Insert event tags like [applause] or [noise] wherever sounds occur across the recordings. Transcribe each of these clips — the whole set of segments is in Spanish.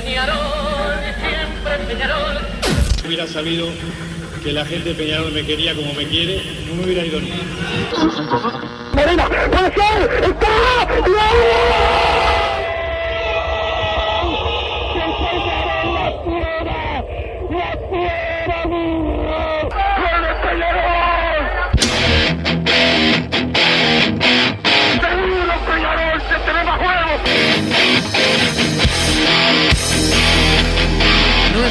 Peñarol, siempre Peñarol. Hubiera sabido que la gente de Peñarol me quería como me quiere, no me hubiera ido ni. Morena, puede ser, está, No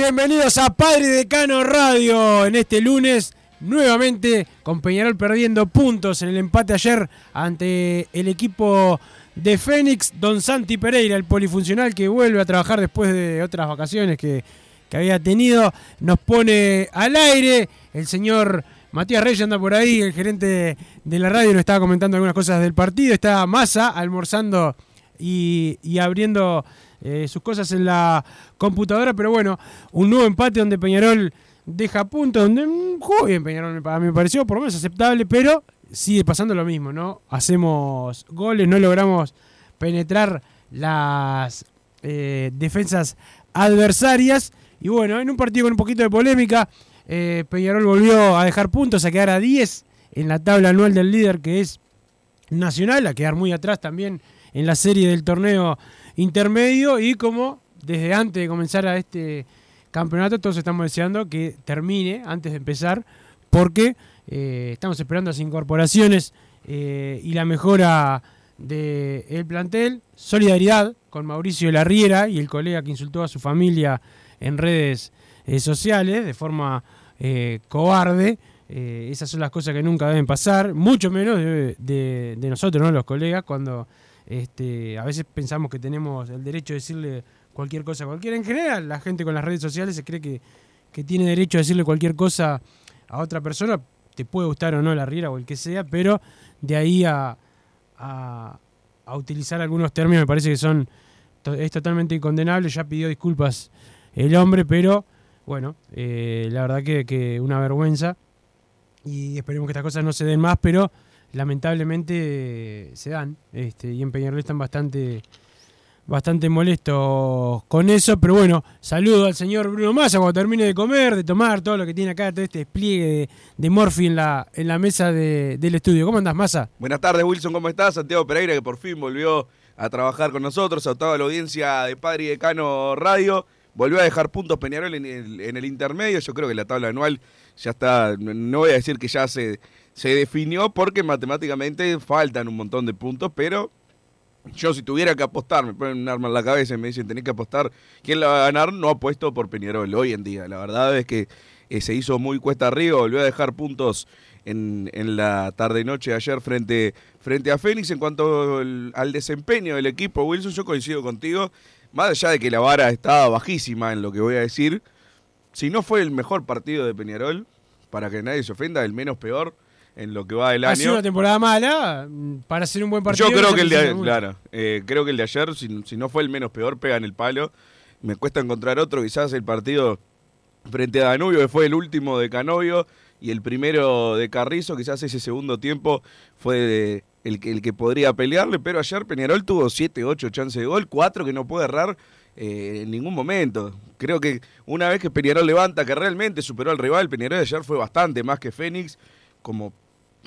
Bienvenidos a Padre Decano Radio en este lunes. Nuevamente con Peñarol perdiendo puntos en el empate ayer ante el equipo de Fénix. Don Santi Pereira, el polifuncional que vuelve a trabajar después de otras vacaciones que, que había tenido, nos pone al aire. El señor Matías Reyes anda por ahí, el gerente de la radio, nos estaba comentando algunas cosas del partido. Está Massa almorzando y, y abriendo eh, sus cosas en la computadora, pero bueno, un nuevo empate donde Peñarol deja puntos, donde mm, jugó bien Peñarol, me pareció por lo menos aceptable, pero sigue pasando lo mismo, ¿no? Hacemos goles, no logramos penetrar las eh, defensas adversarias, y bueno, en un partido con un poquito de polémica, eh, Peñarol volvió a dejar puntos, a quedar a 10 en la tabla anual del líder que es Nacional, a quedar muy atrás también en la serie del torneo intermedio y como desde antes de comenzar a este campeonato todos estamos deseando que termine antes de empezar porque eh, estamos esperando las incorporaciones eh, y la mejora del plantel, solidaridad con Mauricio Larriera y el colega que insultó a su familia en redes eh, sociales de forma cobarde. Esas son las cosas que nunca deben pasar, mucho menos de, de- de nosotros, ¿no? los colegas, cuando este, a veces pensamos que tenemos el derecho de decirle cualquier cosa a cualquiera. En general, la gente con las redes sociales se cree que, que tiene derecho a decirle cualquier cosa a otra persona, te puede gustar o no la riera o el que sea, pero de ahí a, a, utilizar algunos términos me parece que son es totalmente incondenable. Ya pidió disculpas el hombre, pero bueno, eh, la verdad que, que una vergüenza y esperemos que estas cosas no se den más, pero lamentablemente se dan. Este, y en Peñarol están bastante bastante molestos con eso, pero bueno, saludo al señor Bruno Massa cuando termine de comer, de tomar todo lo que tiene acá, todo este despliegue de, de Morphy en la, en la mesa de- del estudio. ¿Cómo andás, Massa? Buenas tardes, Wilson, ¿cómo estás? Santiago Pereira, que por fin volvió a trabajar con nosotros, a la audiencia de Padre y Decano Radio. Volvió a dejar puntos Peñarol en el, en el intermedio. Yo creo que la tabla anual ya está, no voy a decir que ya se, se definió, porque matemáticamente faltan un montón de puntos, pero yo si tuviera que apostar, me ponen un arma en la cabeza y me dicen tenés que apostar, ¿quién la va a ganar? No apuesto por Peñarol hoy en día. La verdad es que eh, se hizo muy cuesta arriba, volvió a dejar puntos en, en la tarde-noche de ayer frente, frente a Fénix. En cuanto al desempeño del equipo, Wilson, yo coincido contigo, más allá de que la vara estaba bajísima en lo que voy a decir, si no fue el mejor partido de Peñarol, para que nadie se ofenda, el menos peor en lo que va del Ha año. sido una temporada mala mm, para hacer un buen partido. Yo creo que el de, de claro, eh, creo que el de ayer, si, si no fue el menos peor, pega en el palo. Me cuesta encontrar otro, quizás el partido frente a Danubio, que fue el último de Canovio, y el primero de Carrizo, quizás ese segundo tiempo fue de- el, que- el que podría pelearle, pero ayer Peñarol tuvo 7, 8 chances de gol, 4 que no puede errar eh, en ningún momento. Creo que una vez que Peñarol levanta, que realmente superó al rival, Peñarol de ayer fue bastante más que Fénix, como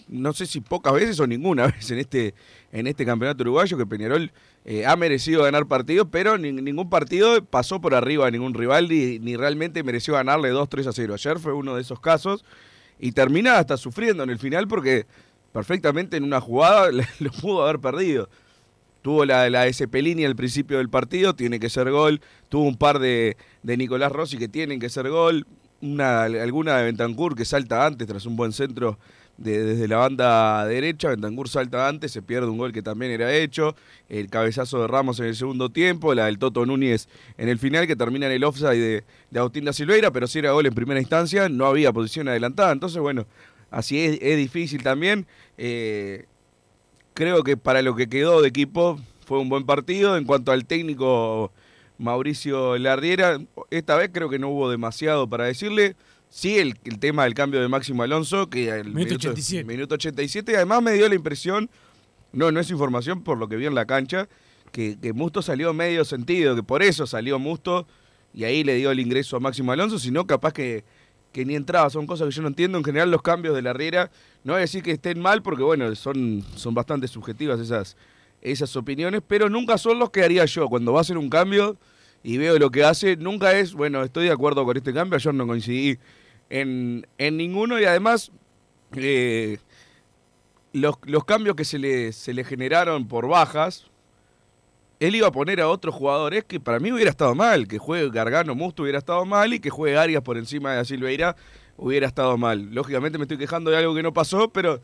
no sé si pocas veces o ninguna [laughs] vez en este, en este campeonato uruguayo que Peñarol eh, ha merecido ganar partidos, pero ni- ningún partido pasó por arriba a ningún rival ni, ni realmente mereció ganarle 2-3 a 0. Ayer fue uno de esos casos y termina hasta sufriendo en el final porque perfectamente en una jugada [laughs] lo pudo haber perdido. Tuvo la, la de Cepelini al principio del partido, tiene que ser gol. Tuvo un par de, de Nicolás Rossi que tienen que ser gol. Una, alguna de Bentancur que salta antes tras un buen centro de- desde la banda derecha. Bentancur salta antes, se pierde un gol que también era hecho. El cabezazo de Ramos en el segundo tiempo. La del Toto Núñez en el final que termina en el offside de, de Agustín da Silveira. Pero si era gol en primera instancia, no había posición adelantada. Entonces, bueno, así es, es difícil también. Eh, creo que para lo que quedó de equipo fue un buen partido. En cuanto al técnico Mauricio Larriera, esta vez creo que no hubo demasiado para decirle. Sí, el, el tema del cambio de Máximo Alonso, que al Minuto 87. minuto 87, además me dio la impresión, no, no es información por lo que vi en la cancha, que, que Musto salió medio sentido, que por eso salió Musto y ahí le dio el ingreso a Máximo Alonso, sino capaz que, que ni entraba, son cosas que yo no entiendo. En general los cambios de la Riera, no voy a decir que estén mal, porque bueno, son, son bastante subjetivas esas, esas opiniones, pero nunca son los que haría yo. Cuando va a hacer un cambio y veo lo que hace, nunca es, bueno, estoy de acuerdo con este cambio, ayer no coincidí en, en ninguno y además... eh, los, los cambios que se le, se le generaron por bajas, él iba a poner a otros jugadores que para mí hubiera estado mal, que juegue Gargano Musto hubiera estado mal y que juegue Arias por encima de Silveira hubiera estado mal. Lógicamente me estoy quejando de algo que no pasó, pero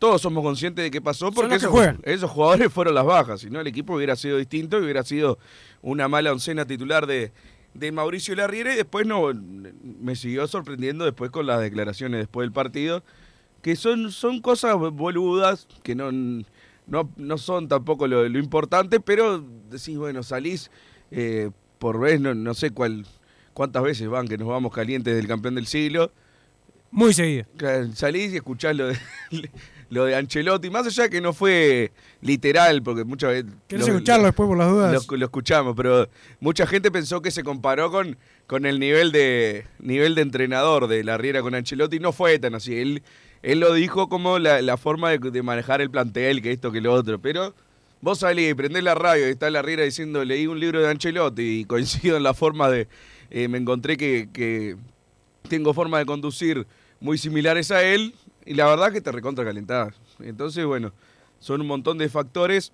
todos somos conscientes de que pasó porque esos, jugadores fueron las bajas, si no el equipo hubiera sido distinto y hubiera sido una mala oncena titular de, de Mauricio Larriera y después no me siguió sorprendiendo después con las declaraciones después del partido que son, son cosas boludas, que no, no, no son tampoco lo, lo importante, pero decís, bueno, salís eh, por vez, no, no sé cuál, cuántas veces van que nos vamos calientes del campeón del siglo. Muy seguido. Salís y escuchás lo de, lo de Ancelotti, más allá de que no fue literal, porque muchas veces... ¿Querés lo- escucharlo lo- después por las dudas? lo, lo escuchamos, pero mucha gente pensó que se comparó con, con el nivel de nivel de entrenador de la Riera con Ancelotti. No fue tan así. Él, él lo dijo como la, la forma de, de manejar el plantel, que esto, que lo otro. Pero vos salís, prendés la radio y está la Riera diciendo, leí un libro de Ancelotti y [laughs] coincido en la forma de... eh, me encontré que, que tengo forma de conducir muy similares a él y la verdad que te recontra calentás. Entonces, bueno, son un montón de factores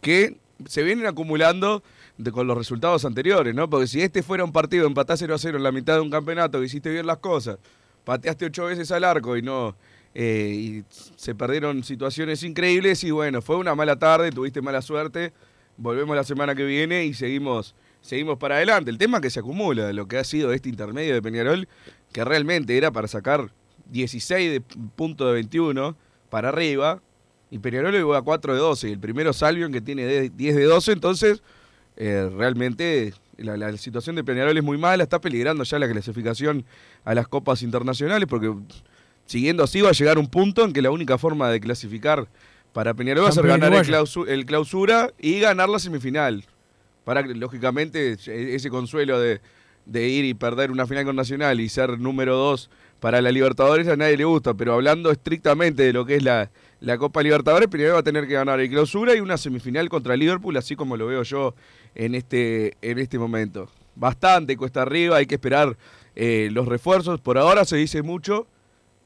que se vienen acumulando con los resultados anteriores, ¿no? Porque si este fuera un partido, empatás 0 a 0 en la mitad de un campeonato, que hiciste bien las cosas, pateaste ocho veces al arco y no. eh, y se perdieron situaciones increíbles y bueno, fue una mala tarde, tuviste mala suerte. Volvemos la semana que viene y seguimos, seguimos para adelante. El tema que se acumula, lo que ha sido este intermedio de Peñarol, que realmente era para sacar 16 de punto de 21 para arriba, y Peñarol llegó a 4 de 12, y el primero Salvion que tiene de- 10 de 12, entonces eh, realmente la, la situación de Peñarol es muy mala, está peligrando ya la clasificación a las copas internacionales, porque siguiendo así va a llegar un punto en que la única forma de clasificar para Peñarol va a ser ganar el, clausura y ganar la semifinal. Para que, lógicamente, e- ese consuelo de, de ir y perder una final con Nacional y ser número dos para la Libertadores a nadie le gusta, pero hablando estrictamente de lo que es la, la Copa Libertadores, Peñarol va a tener que ganar el clausura y una semifinal contra Liverpool, así como lo veo yo en este, en este momento. Bastante cuesta arriba, hay que esperar eh, los refuerzos. Por ahora se dice mucho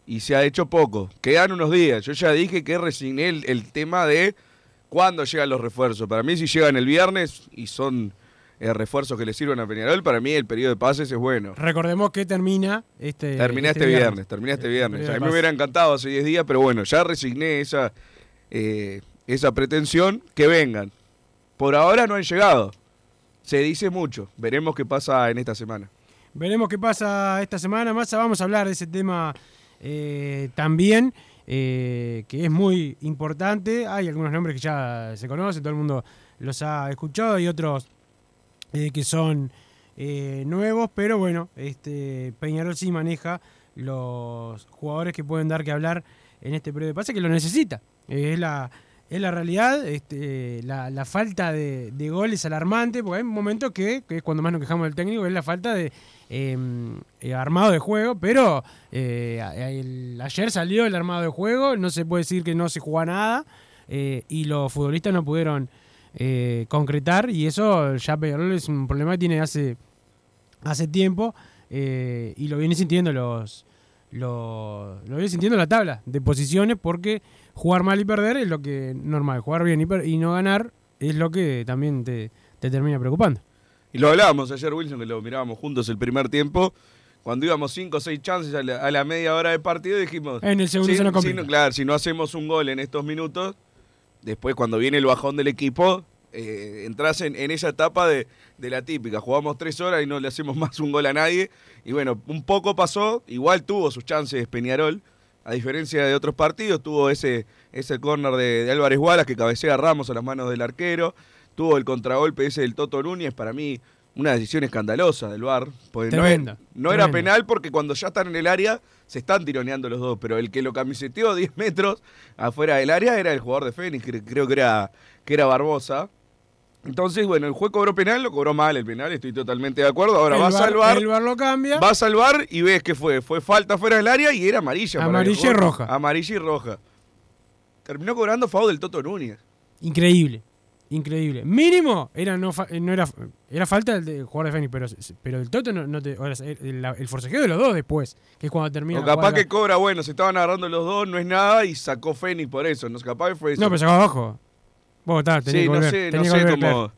y se ha hecho poco. Quedan unos días. Yo ya dije que resigné el tema de cuándo llegan los refuerzos. Para mí, si llegan el viernes y son eh, refuerzos que le sirven a Peñarol, para mí el periodo de pases es bueno. Recordemos que termina este. Terminé este, viernes, terminé este El viernes. A mí me hubiera encantado hace 10 días, pero bueno, ya resigné esa, eh, esa pretensión que vengan. Por ahora no han llegado. Se dice mucho. Veremos qué pasa en esta semana. Veremos qué pasa esta semana. Más vamos a hablar de ese tema eh, también, eh, que es muy importante. Hay algunos nombres que ya se conocen, todo el mundo los ha escuchado, y otros eh, que son eh, nuevos, pero bueno, este Peñarol sí maneja los jugadores que pueden dar que hablar en este periodo de pase, que lo necesita. Es la, es la realidad. Este, la, falta de, de gol es alarmante, porque hay momentos que, que es cuando más nos quejamos del técnico, es la falta de eh, eh, armado de juego, pero ayer salió el armado de juego, no se puede decir que no se juega nada, y los futbolistas no pudieron eh, concretar, y eso ya Peñarol es un problema que tiene hace, hace tiempo, eh, y lo viene sintiendo los... Lo, lo viene sintiendo la tabla de posiciones porque jugar mal y perder es lo que normal, jugar bien y, per- y no ganar es lo que también te, te termina preocupando. Y lo hablábamos ayer, Wilson, que lo mirábamos juntos el primer tiempo. Cuando íbamos 5 o 6 chances a la, a la media hora de partido, dijimos. En el segundo si, se nos si complica. no- claro, si no hacemos un gol en estos minutos, después cuando viene el bajón del equipo, eh, entras en, esa etapa de, de la típica. Jugamos 3 horas y no le hacemos [laughs] más un gol a nadie. Y bueno, un poco pasó. Igual tuvo sus chances Peñarol. A diferencia de otros partidos, tuvo ese, ese córner de, de Álvarez Wallace que cabecea a Ramos a las manos del arquero. Tuvo el contragolpe ese del Toto Núñez, para mí una decisión escandalosa del VAR. Porque no, Tremenda, es- no era penal porque cuando ya están en el área se están tironeando los dos, pero el que lo camiseteó [laughs] 10 metros afuera del área era el jugador de Fénix, que creo que era, que era Barbosa. Entonces, bueno, el juez cobró penal, lo cobró mal el penal, estoy totalmente de acuerdo. Ahora el va a VAR- salvar, El VAR lo cambia. va a salvar y ves que fue, fue falta fuera del área y era amarilla. para Amarilla y roja. Amarilla y roja. Terminó cobrando favor del Toto Núñez. Increíble. Increíble. Mínimo era no, fa- eh, no era era falta del de jugador de Fénix, pero, pero el Toto no, no te. ahora, el, forcejeo de los dos después, que es cuando termina. O capaz que cobra, bueno, se estaban agarrando los dos, no es nada y sacó Fénix por eso. No, capaz fue eso. No, pero sacó abajo. Vos, tenés Sí, que no sé, no que sé volver cómo,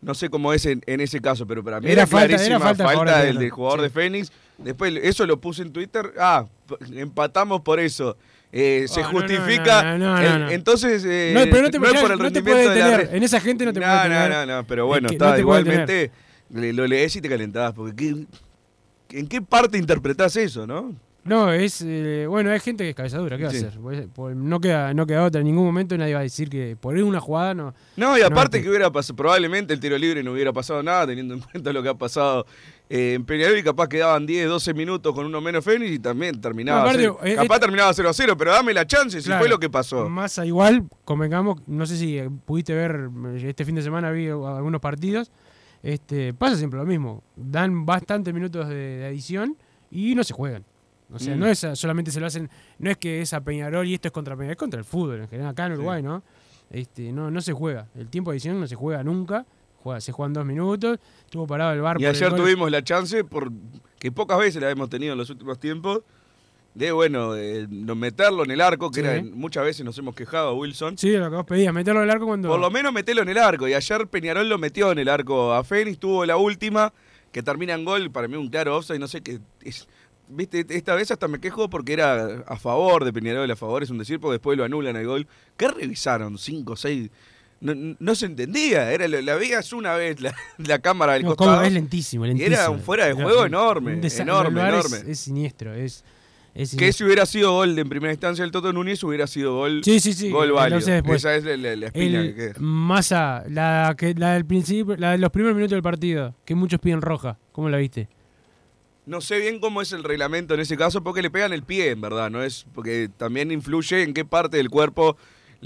no sé cómo es en, en ese caso, pero para mí Era era, falta- era clarísima falta falta, a favor de del, jugador Sí. de Fénix. Después eso lo puse en Twitter. Ah, empatamos por eso. Eh, se no, no, justifica. no, no, no. Entonces, eh, No, pero no te, ya por el te de la. En esa gente no te no, puede no, detener. no, no, pero Es bueno, que está, no te puede igualmente le- lo lees y te calentás. Porque ¿qué- ¿En qué parte interpretás eso, no? No, es. eh, bueno, hay gente que es cabezadura, ¿qué va Sí. a hacer? Pues, pues, no, queda, no queda otra. En ningún momento nadie va a decir que por una jugada no. No, y aparte te- que hubiera pasado, probablemente el tiro libre no hubiera pasado nada, teniendo en cuenta lo que ha pasado eh, en Peñarol y capaz quedaban 10, 12 minutos con uno menos Fénix y también terminaba. No, aparte, eh, capaz eh, terminaba 0 a 0, pero dame la chance si Claro. fue lo que pasó. Massa igual, convengamos, no sé si pudiste ver, este fin de semana vi algunos partidos, este pasa siempre lo mismo, dan bastantes minutos de, de adición y no se juegan. O sea, Mm. no es solamente se lo hacen, no es que es a Peñarol y esto es contra Peñarol, es contra el fútbol en general, acá en Sí. Uruguay, ¿no? Este, no, no se juega. El tiempo de adición no se juega nunca, juega, se juegan dos minutos, estuvo parado el bar Y por el ayer tuvimos la chance, por que pocas veces la hemos tenido en los últimos tiempos, de, bueno, de meterlo en el arco, que Sí. era, muchas veces nos hemos quejado, Wilson. Sí, lo que vos pedías, meterlo al arco cuando. Por lo menos metelo en el arco. Y ayer Peñarol lo metió en el arco a Fénix, tuvo la última, que termina en gol, para mí un claro offside, no sé qué. es- Viste, esta vez hasta me quejo porque era a favor de Peñarol, a favor es un decir, porque después lo anulan el gol. ¿Qué revisaron? ¿Cinco, seis? No, no se entendía, era la veías una vez la, [laughs] la cámara del No, costado. es lentísimo, Y lentísimo. era un fuera de juego enorme, enorme, es- siniestro, es, es Que si hubiera sido gol de en primera instancia el Toto Núñez, hubiera sido gol, Sí, sí, sí. gol válido. Esa es la, la- espina El que queda. Massa, la, que, la del principio, la de los primeros minutos del partido, que muchos piden roja. ¿Cómo la viste? No sé bien cómo es el reglamento en ese caso, porque le pegan el pie, en verdad, no es porque también influye en qué parte del cuerpo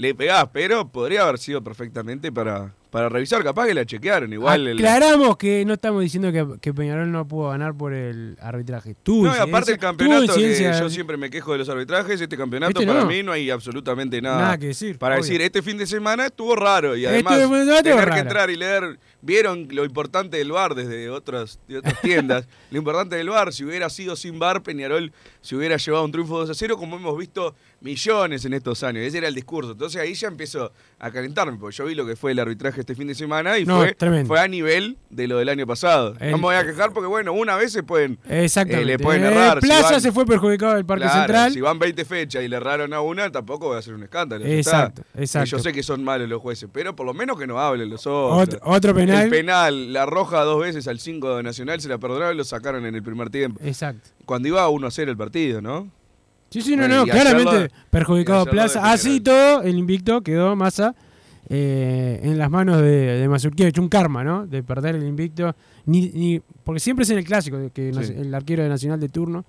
le pegás, pero podría haber sido perfectamente para, para revisar, capaz que la chequearon igual. el- Aclaramos que no estamos diciendo que, que Peñarol no pudo ganar por el arbitraje. Tuvo no, y aparte el campeonato, que yo siempre me quejo de los arbitrajes, este campeonato Este para no. mí no hay absolutamente nada, Nada que decir, Para obvio. decir, este fin de semana estuvo raro y Este además estuvo tener raro. que entrar y leer, vieron lo importante del bar desde otras, de otras [laughs] tiendas, lo importante del bar, si hubiera sido sin bar, Peñarol se hubiera llevado un triunfo 2 a 0 como hemos visto millones en estos años, ese era el discurso, entonces ahí ya empiezo a calentarme, porque yo vi lo que fue el arbitraje este fin de semana y No, fue, a nivel de lo del año pasado. El- no me voy a quejar porque bueno, una vez se pueden... Exactamente. Eh, le pueden Eh, errar, Plaza van- se fue perjudicado del Parque Claro, Central. Si van 20 fechas y le erraron a una, tampoco va a ser un escándalo. Exacto, está. exacto. Y Yo sé que son malos los jueces, pero por lo menos que no hablen los otros. Otro, otro penal. El penal, la roja dos veces al 5 de Nacional, se la perdonaron y lo sacaron en el primer tiempo. Exacto. Cuando iba 1 a 0 el partido, ¿no? Sí, sí, no, Bueno, no, claramente lo- perjudicado Plaza. Así todo, el invicto quedó Massa eh, en las manos de, de Mazurkiewicz. Un karma, ¿no? De perder el invicto. Ni, ni, porque siempre es en el clásico, que Sí. El arquero de Nacional de turno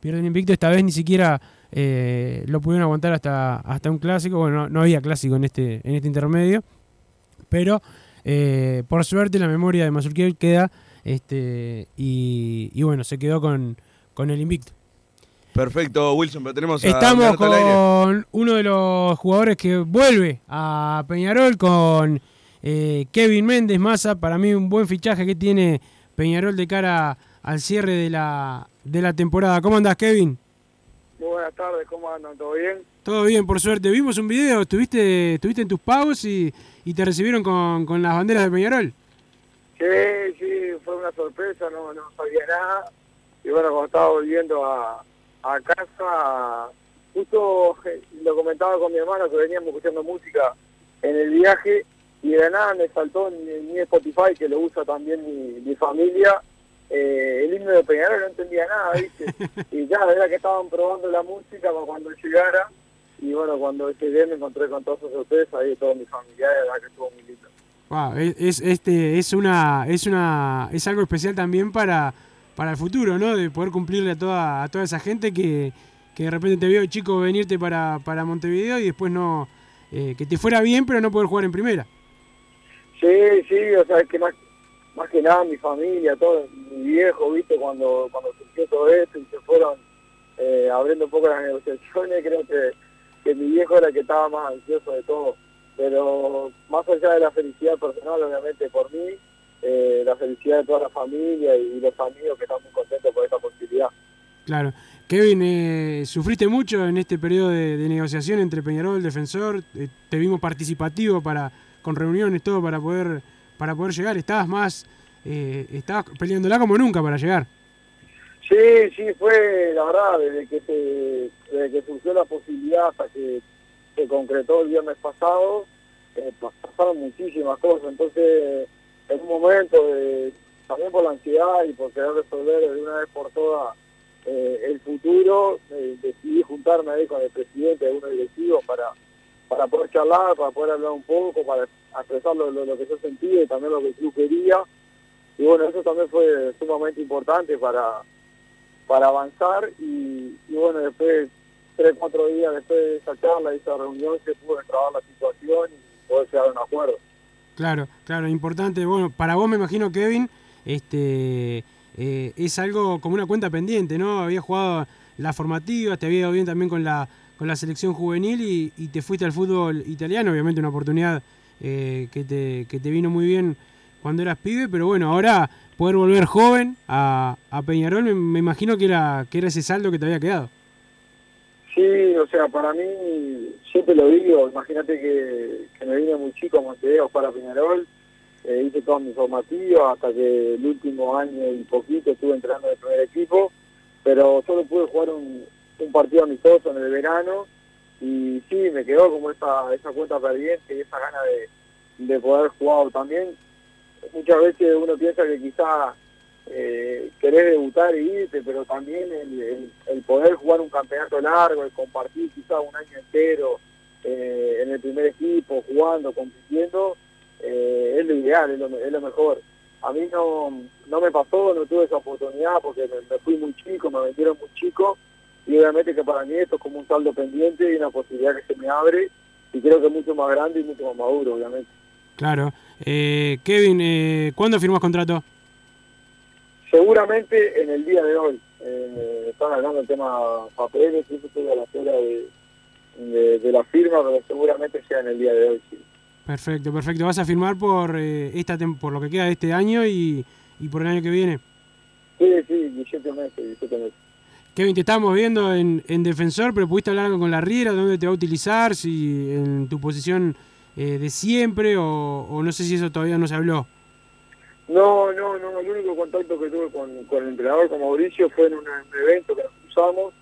pierde el invicto. Esta vez ni siquiera eh, lo pudieron aguantar hasta, hasta un clásico. Bueno, no, no había clásico en este, en este intermedio, pero eh, por suerte la memoria de Mazurkiewicz queda este, y, y bueno, se quedó con, con el invicto. Perfecto, Wilson, pero tenemos a Estamos con uno de los jugadores que vuelve a Peñarol con eh, Kevin Méndez Massa. Para mí un buen fichaje que tiene Peñarol de cara al cierre de la, de la temporada. ¿Cómo andás, Kevin? Muy buenas tardes, ¿cómo andan? ¿Todo bien? Todo bien, por suerte. Vimos un video, estuviste, estuviste en tus pagos y, y te recibieron con, con las banderas de Peñarol. Sí, sí, fue una sorpresa, no, no sabía nada. Y bueno, cuando estaba volviendo a, a casa, justo lo comentaba con mi hermano que veníamos escuchando música en el viaje y de nada me saltó en mi Spotify, que lo usa también mi, mi familia, eh, el himno de Peñarol, no entendía nada, ¿viste? [laughs] y ya, era que estaban probando la música para cuando llegara. Y bueno, cuando llegué me encontré con todas esas sorpresas ahí, todos mis familiares, la que estuvo muy lindo. Wow, es, es- este, es, una, es, una, es algo especial también para, para el futuro, ¿no? De poder cumplirle a toda, a toda esa gente que, que de repente te vio chico venirte para, para Montevideo y después no. eh, que te fuera bien, pero no poder jugar en primera. Sí, sí, o sea, es que más, más que nada mi familia, todo, mi viejo, viste, cuando, cuando surgió todo esto y se fueron eh, abriendo un poco las negociaciones, [laughs] creo que, que mi viejo era el que estaba más ansioso de todo. Pero más allá de la felicidad personal, obviamente por mí, eh, la felicidad de toda la familia y los amigos que están muy contentos por esta posibilidad. Claro. Kevin, eh, ¿sufriste mucho en este periodo de, negociación entre Peñarol, Defensor? Eh, te vimos participativo para con reuniones, todo para poder para poder llegar. Estabas más, estabas peleándola como nunca para llegar. Sí, sí, fue la verdad, desde que se, desde que surgió la posibilidad hasta que se concretó el viernes pasado, eh, pas- pasaron muchísimas cosas, entonces en un momento, también por la ansiedad y por querer resolver de una vez por todas eh, el futuro, eh, decidí juntarme ahí con el presidente de uno directivo para, para poder charlar, para poder hablar un poco, para expresar lo que yo sentía y también lo que el club quería. Y bueno, eso también fue sumamente importante para, para avanzar y, y bueno, después, tres, cuatro días después de esa charla, de esa reunión, se pudo trabajar la situación y poder llegar a un acuerdo. Claro, claro, importante. Bueno, para vos me imagino, Kevin, este eh, es algo como una cuenta pendiente, ¿no? Habías jugado las formativas, te había ido bien también con la con la selección juvenil y, y te fuiste al fútbol italiano, obviamente una oportunidad eh, que, te, que te vino muy bien cuando eras pibe, pero bueno, ahora poder volver joven a, a Peñarol, me, imagino que era, que era ese saldo que te había quedado. Sí, o sea, para mí, siempre lo digo, imagínate que, me vine muy chico a Montevideo para Peñarol, eh, hice todas mis formativas hasta que el último año y poquito estuve entrenando en el primer equipo, pero solo pude jugar un, un partido amistoso en el verano y sí, me quedó como esa, esa cuenta pendiente y esa gana de, de poder jugar también. Muchas veces uno piensa que quizá eh, querés debutar y irte, pero también el, poder jugar un campeonato largo, el compartir quizá un año entero eh, en el primer equipo, jugando, compitiendo, eh, es lo ideal, es lo, es lo mejor. A mí no, no me pasó, no tuve esa oportunidad porque me, me fui muy chico, me vendieron muy chico y obviamente que para mí esto es como un saldo pendiente y una posibilidad que se me abre y creo que es mucho más grande y mucho más maduro, obviamente. Claro. Eh, Kevin, eh, ¿cuándo firmas contrato? Seguramente en el día de hoy. Eh, están hablando del tema papeles, eso estoy a la espera de, de, de la firma, pero seguramente sea en el día de hoy, sí. Perfecto, perfecto. ¿Vas a firmar por eh, esta por lo que queda de este año y, y por el año que viene? Sí, sí, 17 meses, 17 meses. Kevin, te estábamos viendo en, en defensor, pero pudiste hablar algo con la Riera, dónde te va a utilizar, si en tu posición eh, de siempre o, no sé si eso todavía no se habló. No, no, no, el único contacto que tuve con, el entrenador, con Mauricio, fue en un, un evento que nos cruzamos,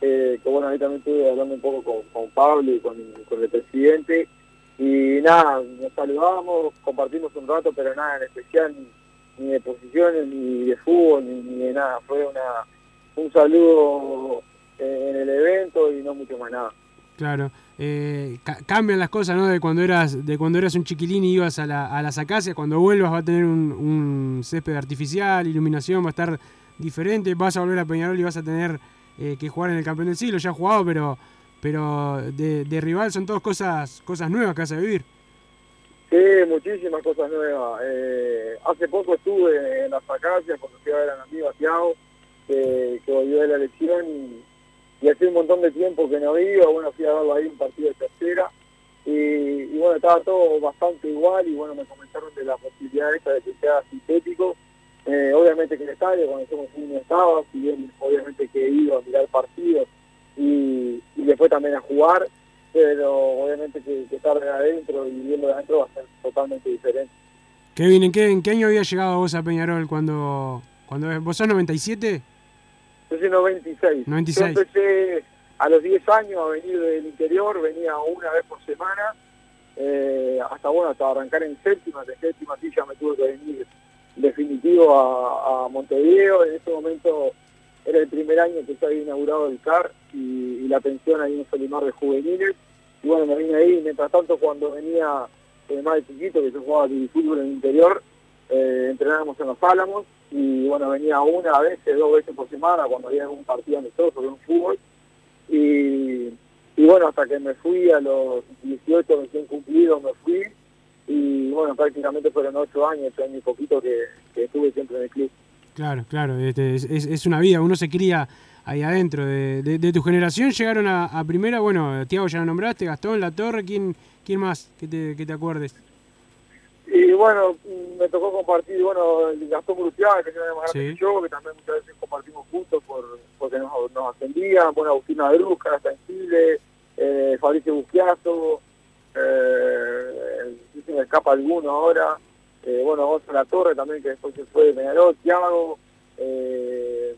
eh, que bueno, ahí también estuve hablando un poco con, con Pablo y con, con el presidente, y nada, nos saludamos, compartimos un rato, pero nada en especial, ni, ni de posiciones, ni de fútbol, ni, ni de nada, fue una un saludo eh, en el evento y no mucho más nada. Claro. Eh, ca- cambian las cosas, ¿no? De cuando eras de cuando eras un chiquilín y ibas a, la, a las acacias, cuando vuelvas va a tener un, un césped artificial, iluminación va a estar diferente, vas a volver a Peñarol y vas a tener eh, que jugar en el campeón del siglo, ya jugado, pero, pero de, rival son todas cosas, cosas nuevas que hace vivir. Sí, muchísimas cosas nuevas. Eh, hace poco estuve en las acacias cuando fui a ver a mi amigo Tiago, que volvió de la elección y, y hace un montón de tiempo que no iba, bueno, fui a verlo ahí un partido de tercera y, bueno, estaba todo bastante igual y bueno, me comentaron de la posibilidad esta de que sea sintético. Eh, obviamente que el estadio, cuando somos un estaba, si bien obviamente que ido a mirar partidos y, y después también a jugar, pero obviamente que, que estar de adentro y viendo de adentro va a ser totalmente diferente. Kevin, ¿en qué, ¿en qué año había llegado vos a Peñarol cuando, cuando vos sos 97? Yo soy 96. 96. Yo empecé a los 10 años a venir del interior, venía una vez por semana, eh, hasta bueno, hasta arrancar en séptima, de séptima sí ya me tuve que venir definitivo a, a Montevideo, en ese momento era el primer año que se había inaugurado el CAR y, y la pensión ahí en Solimar de juveniles, y bueno, me vine ahí, mientras tanto cuando venía eh, más de chiquito, que yo jugaba fútbol en el interior, eh, entrenábamos en los Álamos, y bueno, venía una vez, dos veces por semana cuando había algún partido amistoso un fútbol, y, y bueno, hasta que me fui a los 18 recién cumplidos me fui, y bueno, prácticamente fueron ocho años, ocho años y poquito que, que estuve siempre en el club. Claro, claro, este, es, es- es una vida, uno se cría ahí adentro. De, de- de tu generación llegaron a, a primera, bueno, Tiago ya lo nombraste, Gastón, La Torre, ¿quién, quién más que te, que te acuerdes? Y bueno, me tocó compartir, bueno, el Gastón Bruciaga, que era más grande Sí. que yo, que también muchas veces compartimos juntos por, porque nos, nos ascendían, bueno, Agustina Drusca, hasta en Chile, eh, Fabricio Busquiazo, eh, si se me escapa alguno ahora, eh, bueno, Gonzalo La Torre también, que después se fue de Peñarol, Thiago, eh,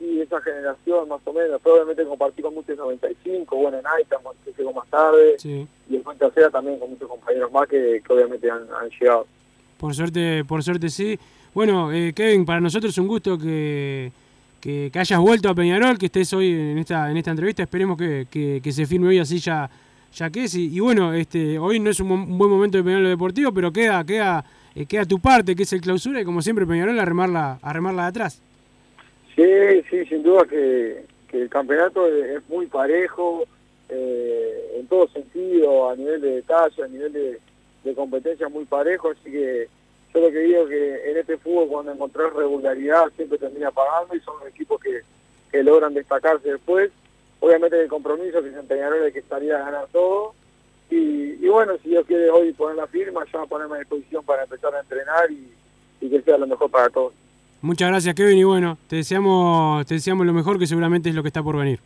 y esa generación más o menos, pero obviamente compartí con muchos en 95, bueno, en Aitan, que llegó más tarde, Sí. y en tercera también con muchos compañeros más que, que obviamente han, han llegado. Por suerte, por suerte sí. Bueno, eh, Kevin, para nosotros es un gusto que, que, que hayas vuelto a Peñarol, que estés hoy en esta, en esta entrevista. Esperemos que, que- que se firme hoy así ya, ya que es. Y, y bueno, este, hoy no es un, un buen momento de Peñarol deportivo, pero queda, queda, eh, queda tu parte, que es el clausura, y como siempre Peñarol a remarla, a remarla de atrás. Sí, sí, sin duda que, el campeonato es, muy parejo eh, en todo sentido, a nivel de detalle, a nivel de, de competencia muy parejo, así que yo lo que digo que en este fútbol cuando encontrás regularidad siempre termina pagando y son los equipos que, que logran destacarse después. Obviamente el compromiso que se empeñaron es que estaría a ganar todo. Y, bueno, si Dios quiere hoy poner la firma, ya ponerme a disposición para empezar a entrenar y que sea lo mejor para todos. Muchas gracias, Kevin, y bueno, te deseamos, te deseamos lo mejor, que seguramente es lo que está por venir.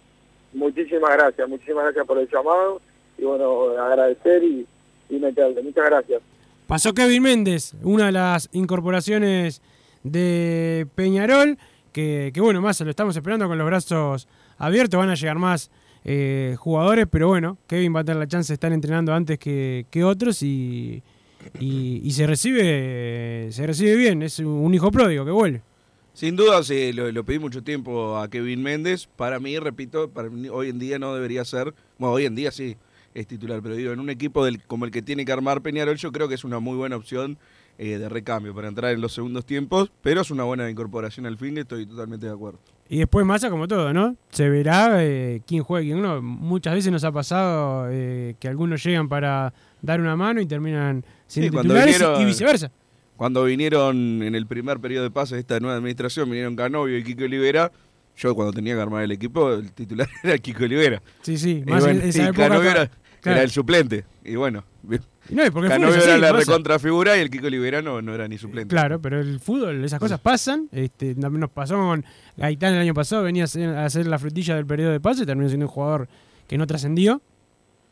Muchísimas gracias, muchísimas gracias por el llamado y bueno, agradecer y, y meterle. Muchas gracias. Pasó Kevin Méndez, una de las incorporaciones de Peñarol, que, que bueno, más lo estamos esperando con los brazos abiertos, van a llegar más eh, jugadores, pero bueno, Kevin va a tener la chance de estar entrenando antes que, que otros y, y, y se recibe se recibe bien, es un hijo pródigo que vuelve. Sin duda, sí, lo, lo pedí mucho tiempo a Kevin Méndez. Para mí, repito, para mí hoy en día no debería ser, bueno, hoy en día sí es titular, pero digo, en un equipo del, como el que tiene que armar Peñarol, yo creo que es una muy buena opción eh, de recambio para entrar en los segundos tiempos, pero es una buena incorporación al fin, estoy totalmente de acuerdo. Y después Massa como todo, ¿no? Se verá eh, quién juega y quién no. Muchas veces nos ha pasado eh, que algunos llegan para dar una mano y terminan siendo Sí, cuando titulares vinieron- y viceversa. Cuando vinieron en el primer periodo de pases de esta nueva administración, vinieron Canovio y Kiko Olivera. Yo cuando tenía que armar el equipo, el titular [laughs] era Kiko Olivera. Sí, sí, Y más bueno, en esa y época Canovio acá- era, claro. era el suplente. Y bueno. Y no, porque Canovio era la recontrafigura y el Kiko Olivera no, no era ni suplente. Claro, pero el fútbol, esas cosas pasan. Este, también nos pasó con Gaitán el año pasado, venía a hacer, la frutilla del periodo de pase terminó siendo un jugador que no trascendió.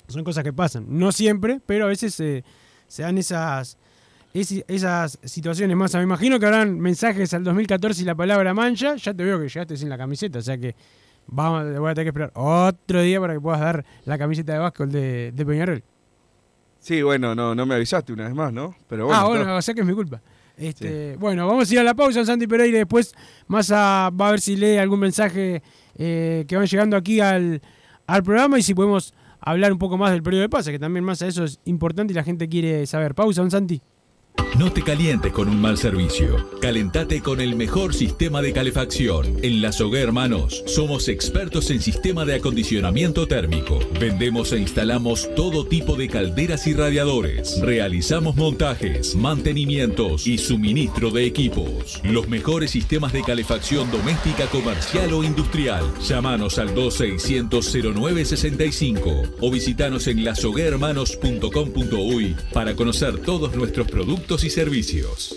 Son cosas que pasan. No siempre, pero a veces se se dan esas, esas situaciones más. Me imagino que habrán mensajes al 2014 y la palabra mancha. Ya te veo que llegaste sin la camiseta, o sea que vamos, voy a tener que esperar otro día para que puedas dar la camiseta de básquetbol de, de Peñarol. Sí, bueno, no, no me avisaste una vez más, ¿no? Pero bueno, ah, bueno, está. o sea que es mi culpa. Este, Bueno, vamos a ir a la pausa, Santi Pereira. Después Massa va a ver si lee algún mensaje eh, que van llegando aquí al, al programa y si podemos hablar un poco más del periodo de pase, que también más a eso es importante y la gente quiere saber. Pausa, don Santi. No te calientes con un mal servicio. Calentate con el mejor sistema de calefacción. En La Sogué Hermanos somos expertos en sistema de acondicionamiento térmico. Vendemos e instalamos todo tipo de calderas y radiadores. Realizamos montajes, mantenimientos y suministro de equipos. Los mejores sistemas de calefacción doméstica, comercial o industrial. Llámanos al 2600-0965 o visitanos en lasoguermanos.com.uy para conocer todos nuestros productos y servicios.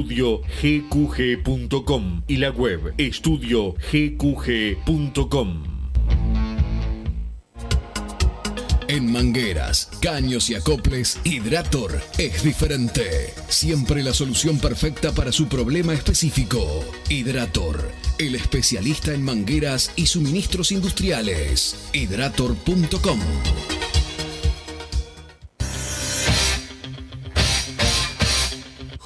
estudiogqg.com y la web estudiogqg.com. En mangueras, caños y acoples, Hidrator es diferente. Siempre la solución perfecta para su problema específico. Hidrator, el especialista en mangueras y suministros industriales. Hidrator.com.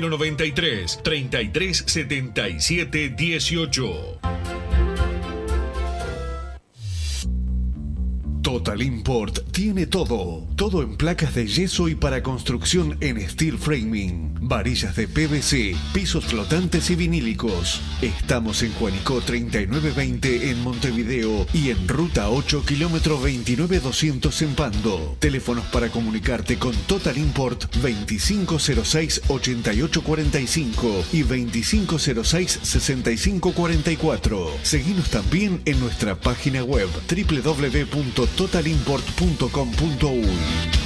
093 33 77 18. Total Import tiene todo. Todo en placas de yeso y para construcción en steel framing. Varillas de PVC, pisos flotantes y vinílicos. Estamos en Juanico 3920 en Montevideo y en Ruta 8 kilómetro 29200 en Pando. Teléfonos para comunicarte con Total Import 2506-8845 y 2506-6544. Seguimos también en nuestra página web www.totalimport.com.uy.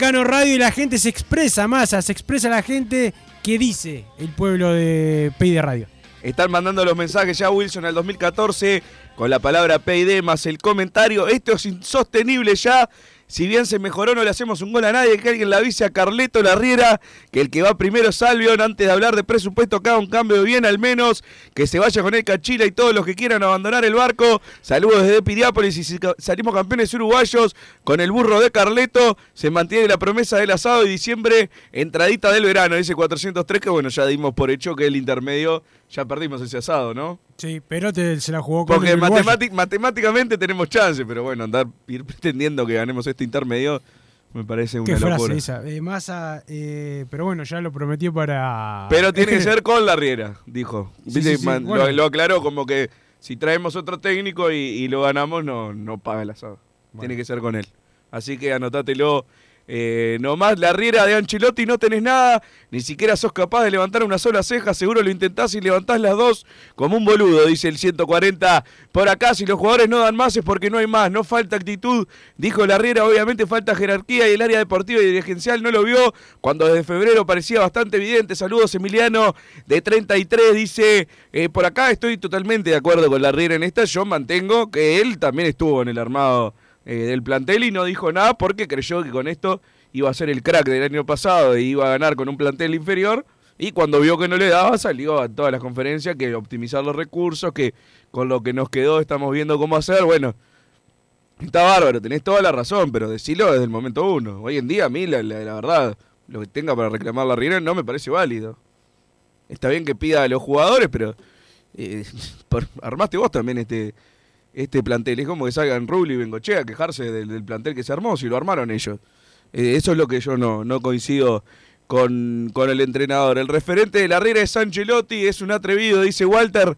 Radio y la gente se expresa, masa, se expresa la gente que dice el pueblo de Pay de Radio. Están mandando los mensajes ya Wilson al 2014 con la palabra PID más el comentario. Esto es insostenible ya. Si bien se mejoró, no le hacemos un gol a nadie. Que alguien le avise a Carleto Larriera que el que va primero es Albion. Antes de hablar de presupuesto, haga un cambio de bien al menos. Que se vaya con el Cachila y todos los que quieran abandonar el barco. Saludos desde Piriápolis y si salimos campeones uruguayos con el burro de Carleto. Se mantiene la promesa del asado y diciembre, entradita del verano. Dice 403 que bueno, ya dimos por hecho que el intermedio ya perdimos ese asado, ¿no? Sí, pero te- se la jugó con Porque el matemáticamente tenemos chance, pero bueno, andar ir pretendiendo que ganemos este intermedio me parece Qué una frase locura. esa. Eh, eh, pero bueno, ya lo prometió para. Pero tiene que [laughs] ser con la Riera, dijo. Sí, Viste, sí, sí, man- bueno. lo, lo aclaró como que si traemos otro técnico y, y lo ganamos, no, no paga el asado. Tiene que ser con él. Así que anotátelo. Eh, nomás la riera de Ancelotti no tenés nada, ni siquiera sos capaz de levantar una sola ceja, seguro lo intentás y levantás las dos como un boludo, dice el 140 por acá, si los jugadores no dan más es porque no hay más, no falta actitud, dijo la riera, obviamente falta jerarquía y el área deportiva y dirigencial no lo vio, cuando desde febrero parecía bastante evidente, saludos Emiliano de 33, dice, eh, por acá estoy totalmente de acuerdo con la riera en esta, yo mantengo que él también estuvo en el armado eh, del plantel y no dijo nada porque creyó que con esto iba a ser el crack del año pasado y iba a ganar con un plantel inferior. Y cuando vio que no le daba, salió a todas las conferencias que optimizar los recursos, que con lo que nos quedó estamos viendo cómo hacer. Bueno, está bárbaro, tenés toda la razón, pero decilo desde el momento uno. Hoy en día, a mí, la, la- la verdad, lo que tenga para reclamar la Riera no me parece válido. Está bien que pida a los jugadores, pero eh, [laughs] por- armaste vos también este, este plantel. Es como que salgan Rubli y Bengochea a quejarse del, plantel que se armó, si lo armaron ellos. Eh, eso es lo que yo no, no coincido con, con el entrenador. El referente de la Riera es Ancelotti, es un atrevido, dice Walter.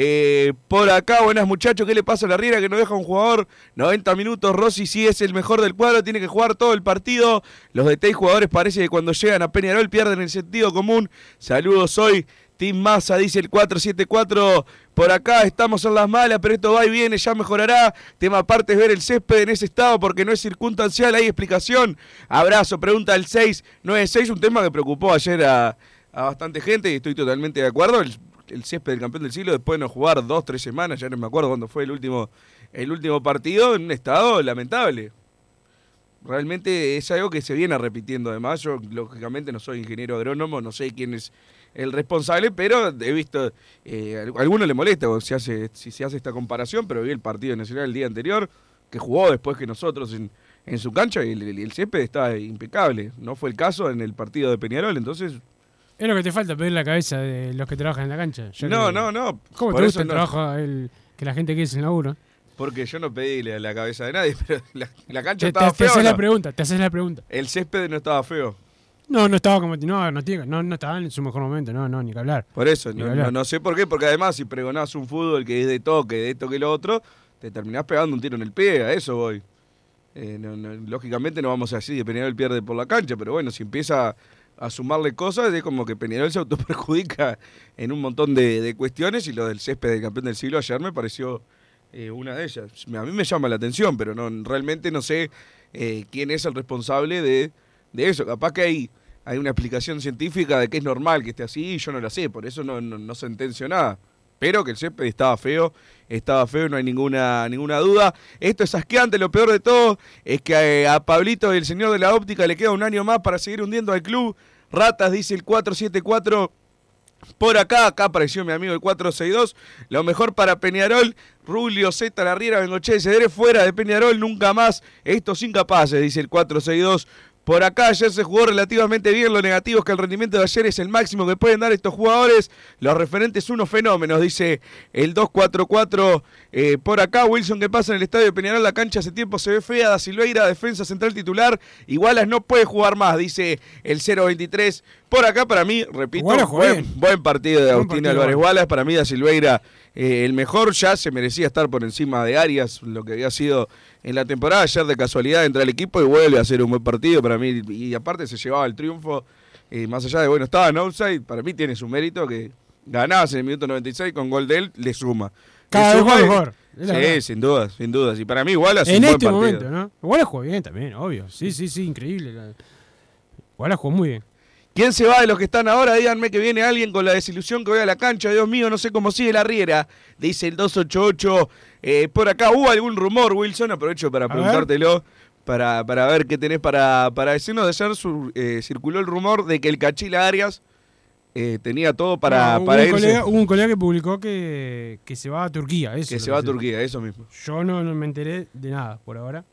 Eh, por acá, buenas muchachos, ¿qué le pasa a la Riera que no deja un jugador? 90 minutos, Rossi sí es el mejor del cuadro, tiene que jugar todo el partido. Los de jugadores parece que cuando llegan a Peñarol pierden el sentido común. Saludos hoy. Team Massa dice el 474. Por acá estamos en las malas, pero esto va y viene, ya mejorará. Tema aparte es ver el césped en ese estado porque no es circunstancial, hay explicación. Abrazo, pregunta el 696, un tema que preocupó ayer a, bastante gente y estoy totalmente de acuerdo. El, el césped del campeón del siglo después de no jugar dos, tres semanas, ya no me acuerdo cuándo fue el último, el último partido, en un estado lamentable. Realmente es algo que se viene repitiendo. Además, yo lógicamente no soy ingeniero agrónomo, no sé quién es el responsable, pero he visto, eh, a alguno le molesta se hace, si se hace esta comparación, pero vi el partido nacional el día anterior, que jugó después que nosotros en, en su cancha y el, el, el césped está impecable. No fue el caso en el partido de Peñarol, entonces... Es lo que te falta, pedir la cabeza de los que trabajan en la cancha. Yo No, creo- no, no, ¿Cómo te gusta el no. trabajo, el, que la gente quiere sin laburo? Porque yo no pedí la, la cabeza de nadie, [laughs] pero la, la cancha Te, te, estaba te fea. haces ¿o la pregunta, te haces la pregunta. El césped no estaba feo. No, no estaba como. No, no, tiene- no, no estaba en su mejor momento, no, no, ni que hablar. Por eso, no, hablar. no- no sé por qué, porque además si pregonás un fútbol que es de toque, de esto que lo otro, te terminás pegando un tiro en el pie, a eso voy. Eh, no- no- lógicamente no vamos así Peñarol pierde por la cancha, pero bueno, si empieza a sumarle cosas, es como que Peñarol se autoperjudica en un montón de, de cuestiones y lo del césped del campeón del siglo ayer me pareció eh, una de ellas. A mí me llama la atención, pero no realmente no sé eh, quién es el responsable de, de eso. Capaz que hay, hay una explicación científica de que es normal que esté así y yo no la sé, por eso no, no, no sentencio nada. Pero que el césped estaba feo, estaba feo, no hay ninguna, ninguna duda. Esto es asqueante, lo peor de todo es que eh, a Pablito, el señor de la óptica, le queda un año más para seguir hundiendo al club. Ratas, dice el 474. Por acá, acá apareció mi amigo el 462. Lo mejor para Peñarol. Rulio, Z, Larriera, Bengoche, Cedré fuera de Peñarol, nunca más. Estos incapaces, dice el 462. Por acá ayer se jugó relativamente bien. Lo negativo es que el rendimiento de ayer es el máximo que pueden dar estos jugadores. Los referentes, unos fenómenos, dice el 244. Eh, por acá, Wilson, que pasa en el estadio de Peñarol? La cancha hace tiempo se ve fea. Da Silveira, defensa central titular. Igualas no puede jugar más, dice el 023. Por acá, para mí, repito, buen, buen partido de Agustín Álvarez. Wallace. Para mí, Da Silveira, eh, el mejor. Ya se merecía estar por encima de Arias, lo que había sido en la temporada. Ayer, de casualidad, entra al equipo y vuelve a hacer un buen partido. Para mí, y aparte, se llevaba el triunfo. eh, más allá de, bueno, estaba en outside, para mí tiene su mérito que ganabas en el minuto 96 con gol de él, le suma. Cada vez juega mejor, verdad. Sí, sin dudas, sin dudas. Y para mí, Wallace En un este buen partido. momento, ¿no? Igual jugó bien también, obvio. Sí, sí, sí, increíble. Igual jugó muy bien. ¿Quién se va de los que están ahora? Díganme que viene alguien con la desilusión que voy a la cancha. Dios mío, no sé cómo sigue la riera. Dice el 288. Eh, por acá hubo algún rumor, Wilson. Aprovecho para preguntártelo. Para, para ver qué tenés para, para decirnos. De ayer sur- eh, circuló el rumor de que el Cachila Arias eh, tenía todo para, No, hubo, para un irse. colega, hubo un colega que publicó que, que se va a Turquía. Eso que se va a. Turquía, eso mismo. Yo no, no me enteré de nada por ahora.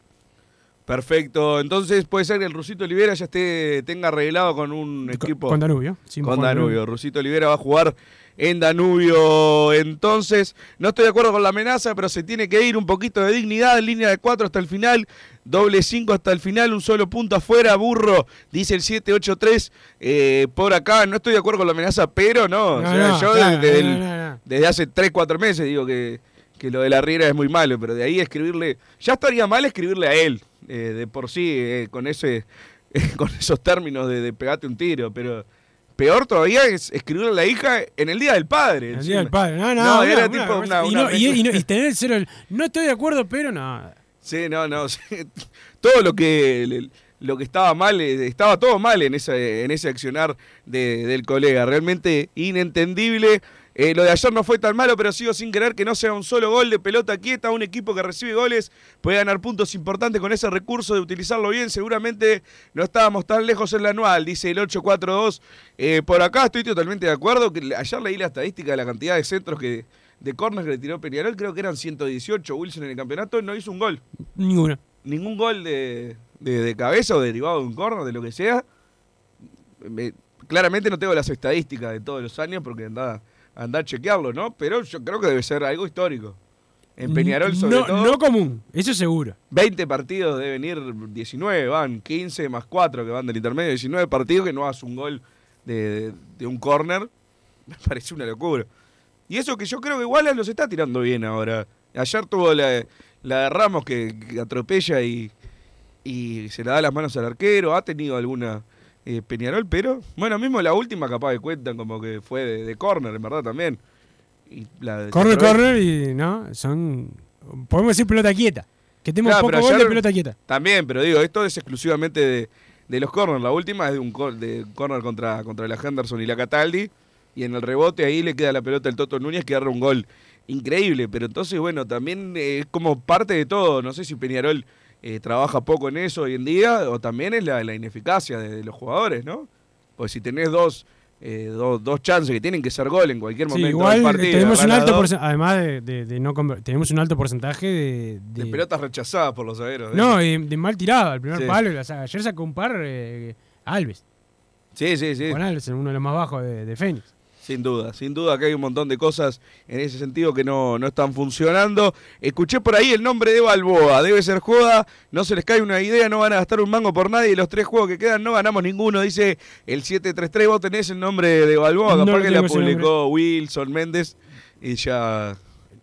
Perfecto. Entonces puede ser que el Rusito Olivera ya esté, tenga arreglado con un equipo. con Danubio, con Danubio. Danubio. Rusito Olivera va a jugar en Danubio. Entonces, no estoy de acuerdo con la amenaza, pero se tiene que ir un poquito de dignidad. Línea de 4 hasta el final. Doble 5 hasta el final. Un solo punto afuera. Burro, dice el 783. Eh, por acá, no estoy de acuerdo con la amenaza, pero no. o sea, no, yo claro, desde, no, el- no, no. desde hace 3, 4 meses digo que, que lo de la Riera es muy malo, pero de ahí escribirle. Ya estaría mal escribirle a él, eh, de por sí, eh, con ese [laughs] con esos términos de, de pegate un tiro, pero peor todavía es escribirle a la hija en el Día del Padre. El día del padre. No, no, No, una- era una tipo cosa- una- y, una no, y- y no- mezcla. y [laughs] tener el cero. No estoy de acuerdo, pero no. Sí, no, no. [laughs] sí. Todo lo que lo que estaba mal, eh, estaba todo mal en ese, en ese accionar de- del colega. Realmente inentendible. Eh, lo de ayer no fue tan malo, pero sigo sin querer que no sea un solo gol de pelota quieta. Un equipo que recibe goles puede ganar puntos importantes con ese recurso de utilizarlo bien. Seguramente no estábamos tan lejos en la anual, dice el 842. Eh, por acá estoy totalmente de acuerdo. que Ayer leí la estadística de la cantidad de centros que de corners que le tiró Peñarol. Creo que eran 118 Wilson en el campeonato. No hizo un gol Ninguna. ningún gol de, de- de cabeza o derivado de un corner, de lo que sea. Me- claramente no tengo las estadísticas de todos los años porque anda, anda a chequearlo, ¿no? Pero yo creo que debe ser algo histórico. En Peñarol, sobre no, todo, no común, eso seguro. 20 partidos deben ir 19, van 15 más 4 que van del intermedio, 19 partidos que no hace un gol de, de- de un corner. [laughs] Me parece una locura. Y eso que yo creo que Wallace los está tirando bien ahora. Ayer tuvo la, la de Ramos que, que atropella y, y se le da las manos al arquero. Ha tenido alguna eh, Peñarol, pero bueno, mismo la última capaz de cuentan como que fue de, de corner, en verdad también. Y la Corner, corner y no, son. Podemos decir pelota quieta. Que tenemos Claro, poco gol de pelota quieta. También, pero digo, esto es exclusivamente de, de los corners. La última es de un cor- de corner contra, contra la Henderson y la Cataldi. Y en el rebote ahí le queda la pelota al Toto Núñez que agarra un gol increíble. Pero entonces, bueno, también eh, es como parte de todo. No sé si Peñarol eh, trabaja poco en eso hoy en día o también es la, la ineficacia de, de los jugadores, ¿no? Pues si tenés dos, eh, dos, dos chances que tienen que ser gol en cualquier Sí, momento igual del partido. tenemos un alto además de, de- de no tenemos un alto porcentaje de, pelotas rechazadas por los zagueros. ¿eh? no, de, de mal tirado, al primer Sí. palo. Ayer sacó un par eh, Alves. Sí, sí, sí. Con Alves, uno de los más bajos de, de Fénix. Sin duda, sin duda que hay un montón de cosas en ese sentido que no, no están funcionando. Escuché por ahí el nombre de Balboa, debe ser joda, no se les cae una idea, no van a gastar un mango por nadie. Y los tres juegos que quedan no ganamos ninguno, dice el 733, vos tenés el nombre de Balboa, No capaz que la publicó Wilson Méndez y ya...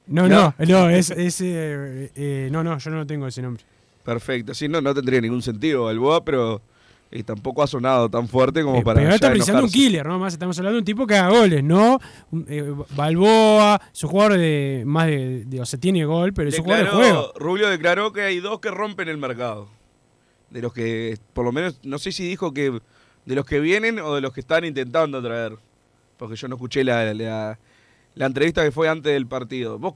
No, no, no, es, es, eh, eh, no, no, yo no tengo ese nombre. Perfecto, sí, no, no tendría ningún sentido Balboa, pero eh, tampoco ha sonado tan fuerte como Eh, para... pero está precisando un killer, ¿no? Más estamos hablando de un tipo que haga goles, ¿no? Eh, Balboa, es un jugador de más de, de- O sea, tiene gol, pero es un jugador de juego. Rubio declaró que hay dos que rompen el mercado. De los que, por lo menos, no sé si dijo que de los que vienen o de los que están intentando traer. Porque yo no escuché la, la, la entrevista que fue antes del partido. ¿Vos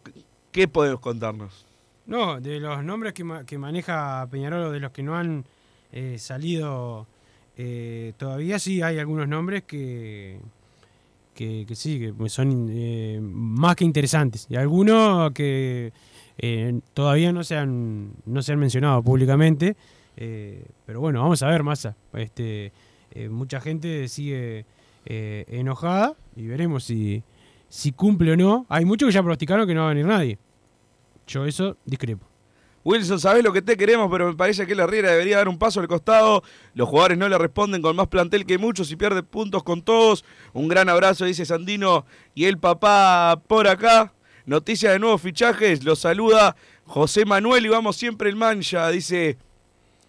qué podés contarnos? No, de los nombres que, ma- que maneja Peñarol de los que no han eh, salido eh, todavía sí hay algunos nombres que, que, sí, que son eh, más que interesantes. Y algunos que todavía no se han, no se han mencionado públicamente. pero bueno, vamos a ver, Massa. Este, mucha gente sigue enojada y veremos si, si cumple o no. Hay muchos que ya pronosticaron que no va a venir nadie. Yo eso discrepo. Wilson, sabés lo que te queremos, pero me parece que la Riera debería dar un paso al costado. Los jugadores no le responden con más plantel que muchos y pierde puntos con todos. Un gran abrazo, dice Sandino y el papá por acá. Noticia de nuevos fichajes, los saluda José Manuel y vamos siempre el mancha, dice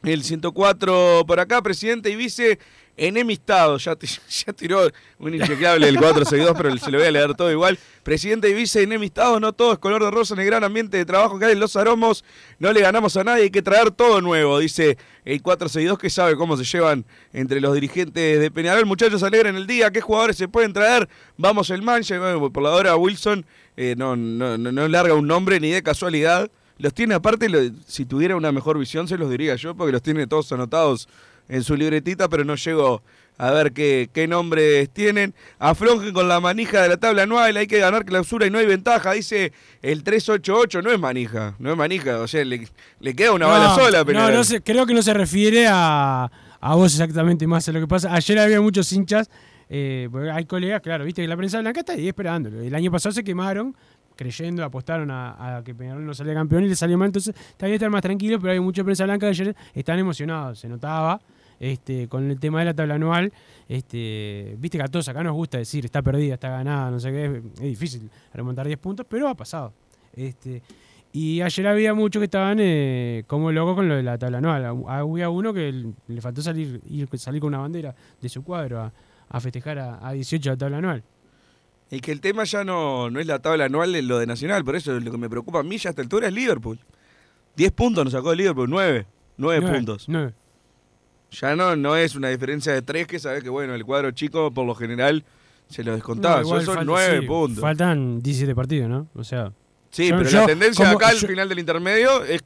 el 104 por acá, presidente y vice enemistado. Ya, ti- [laughs] ya tiró un inchequeable del 462, pero se lo voy a leer todo igual. Presidente y vice enemistados, no todo es color de rosa en el gran ambiente de trabajo que hay en los aromos. No le ganamos a nadie, hay que traer todo nuevo, dice el 462 que sabe cómo se llevan entre los dirigentes de Peñarol. Muchachos, alegren el día. ¿Qué jugadores se pueden traer? Vamos el mancha. Y bueno, por la hora Wilson eh, no, no, no, larga un nombre ni de casualidad. Los tiene aparte, si tuviera una mejor visión se los diría yo, porque los tiene todos anotados en su libretita, pero no llego a ver qué, qué nombres tienen. Aflojen con la manija de la tabla anual, hay que ganar clausura y no hay ventaja, dice el 388, no es manija, no es manija, o sea, le, le queda una bala sola. No, Peñarol. no sé, creo que no se refiere a, a vos exactamente más a lo que pasa. Ayer había muchos hinchas, eh, porque hay colegas, claro, viste que la prensa blanca está ahí esperándolo. El año pasado se quemaron, creyendo, apostaron a, a que Peñarol no salía campeón y le salió mal, entonces también están más tranquilos, pero hay mucha prensa blanca que ayer están emocionados, se notaba. Este, con el tema de la tabla anual, este, viste que a todos acá nos gusta decir está perdida, está ganada, no sé qué, es, es difícil remontar 10 puntos, pero ha pasado. Este, y ayer había muchos que estaban eh, como locos con lo de la tabla anual. Había uno que le faltó salir, ir- salir con una bandera de su cuadro a, a festejar a, a 18 la tabla anual. Y que el tema ya no, no es la tabla anual de lo de Nacional, por eso lo que me preocupa a mí ya a esta altura es Liverpool. 10 puntos nos sacó el Liverpool, 9. 9 Nueve, puntos. nueve. Ya no, no es una diferencia de 3 que sabes que bueno, el cuadro chico por lo general se lo descontaba. No, son falta- 9 sí, puntos. Faltan 17 partidos, ¿no? O sea. Sí, yo- pero yo, la tendencia como- acá al yo- final del intermedio es.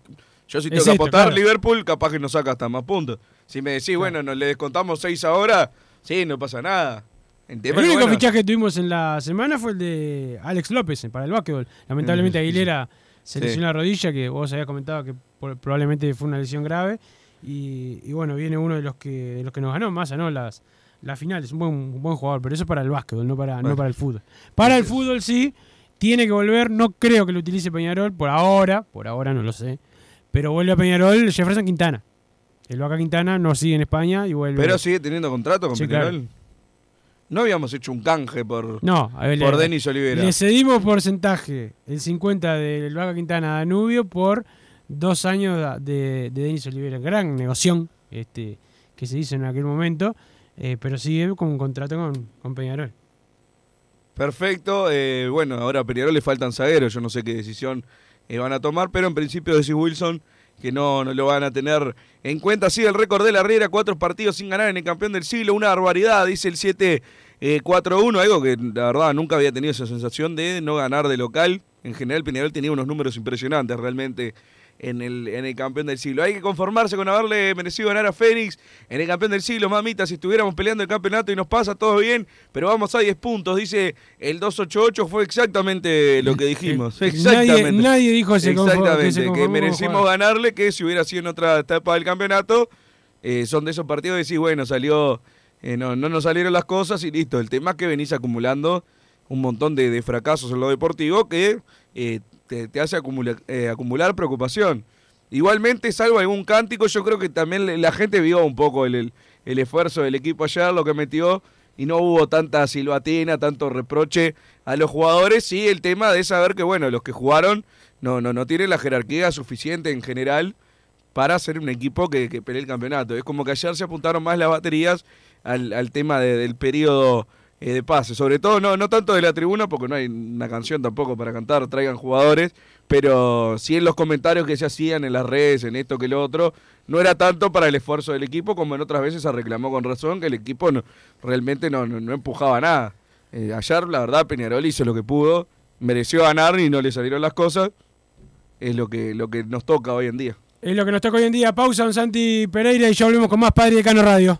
Yo si tengo que apostar claro. Liverpool, capaz que nos saca hasta más puntos. Si me decís, bueno, nos le descontamos 6 ahora, sí, no pasa nada. El único bueno, fichaje que tuvimos en la semana fue el de Alex López eh, para el básquetbol. Lamentablemente Mm, sí, Aguilera se lesionó la rodilla, que vos habías comentado que por- probablemente fue una lesión grave. Y, y bueno, viene uno de los que de los que nos ganó más, ¿no? Las, las finales. Un buen, un buen jugador, pero eso para el básquetbol, no para, no para el fútbol. Para el fútbol sí, tiene que volver. No creo que lo utilice Peñarol por ahora, por ahora no lo sé. Pero vuelve a Peñarol Jefferson Quintana. El Vaca Quintana no sigue en España y vuelve. Pero sigue teniendo contrato con Sí, Peñarol. claro. No habíamos hecho un canje por, No, ver, por le- Denis Olivera. Le cedimos porcentaje, el 50 del Vaca Quintana a Danubio por dos años de, de Denis Olivera. Gran negoción este, que se hizo en aquel momento, eh, pero sigue con un contrato con, con Peñarol. Perfecto. eh, bueno, ahora a Peñarol le faltan zagueros. Yo no sé qué decisión eh, van a tomar, pero en principio decís Wilson que no, no lo van a tener en cuenta. Sigue el récord de la Riera, cuatro partidos sin ganar en el campeón del siglo. Una barbaridad, dice el 7-4-1. algo que la verdad nunca había tenido esa sensación de no ganar de local. En general, Peñarol tenía unos números impresionantes realmente en el, en el campeón del siglo. Hay que conformarse con haberle merecido ganar a Fénix en el campeón del siglo, mamita. Si estuviéramos peleando el campeonato y nos pasa todo bien, pero vamos a 10 puntos, dice el 288. Fue exactamente lo que dijimos. Exactamente. Nadie, nadie dijo ese Exactamente, que se que, conformó merecimos ganarle, que si hubiera sido en otra etapa del campeonato, eh, son de esos partidos que decís, bueno, salió, eh, no, no nos salieron las cosas y listo. El tema es que venís acumulando un montón de, de fracasos en lo deportivo que eh, te, hace eh, acumular preocupación. Igualmente, salvo algún cántico, yo creo que también la gente vio un poco el, el- esfuerzo del equipo ayer, lo que metió, y no hubo tanta silbatina, tanto reproche a los jugadores, y el tema de saber que, bueno, los que jugaron no, no, no tienen la jerarquía suficiente en general para ser un equipo que, que pelee el campeonato. Es como que ayer se apuntaron más las baterías al, al tema de- del periodo eh, de pase. Sobre todo, no, no tanto de la tribuna, porque no hay una canción tampoco para cantar, traigan jugadores, pero sí en los comentarios que se hacían en las redes, en esto que lo otro, no era tanto para el esfuerzo del equipo como en otras veces se reclamó con razón que el equipo no, realmente no, no, no empujaba nada. Eh, ayer, la verdad, Peñarol hizo lo que pudo, mereció ganar y no le salieron las cosas. Es lo que, lo que nos toca hoy en día. Es lo que nos toca hoy en día. Pausa, don Santi Pereira, y ya volvemos con más Padre de Cano Radio.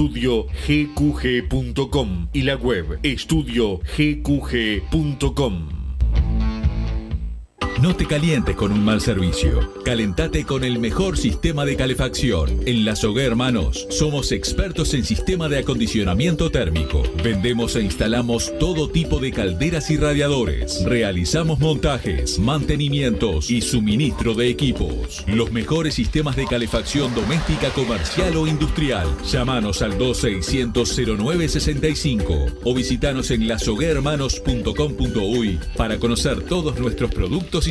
estudiogqg.com y la web estudiogqg.com. No te calientes con un mal servicio. Calentate con el mejor sistema de calefacción. En La Sogué Hermanos somos expertos en sistema de acondicionamiento térmico. Vendemos e instalamos todo tipo de calderas y radiadores. Realizamos montajes, mantenimientos y suministro de equipos. Los mejores sistemas de calefacción doméstica, comercial o industrial. Llámanos al 2600-0965 o visitanos en lasoguermanos.com.uy para conocer todos nuestros productos y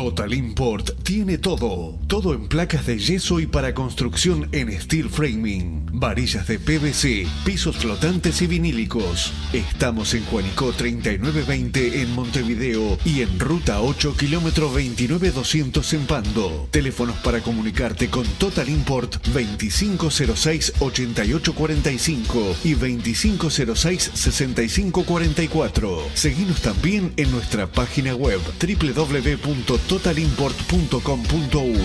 Total Import tiene todo. Todo en placas de yeso y para construcción en steel framing. Varillas de PVC, pisos flotantes y vinílicos. Estamos en Juanico 3920 en Montevideo y en Ruta 8 kilómetro 29200 en Pando. Teléfonos para comunicarte con Total Import 2506-8845 y 2506-6544. Seguinos también en nuestra página web www.totalimport.com.uy.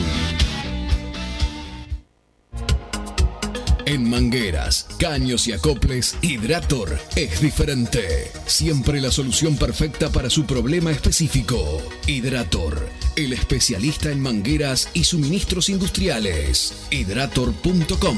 En mangueras, caños y acoples, Hidrator es diferente. Siempre la solución perfecta para su problema específico. Hidrator, el especialista en mangueras y suministros industriales. Hidrator.com.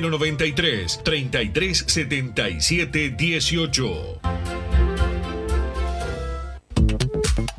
093 3377 18.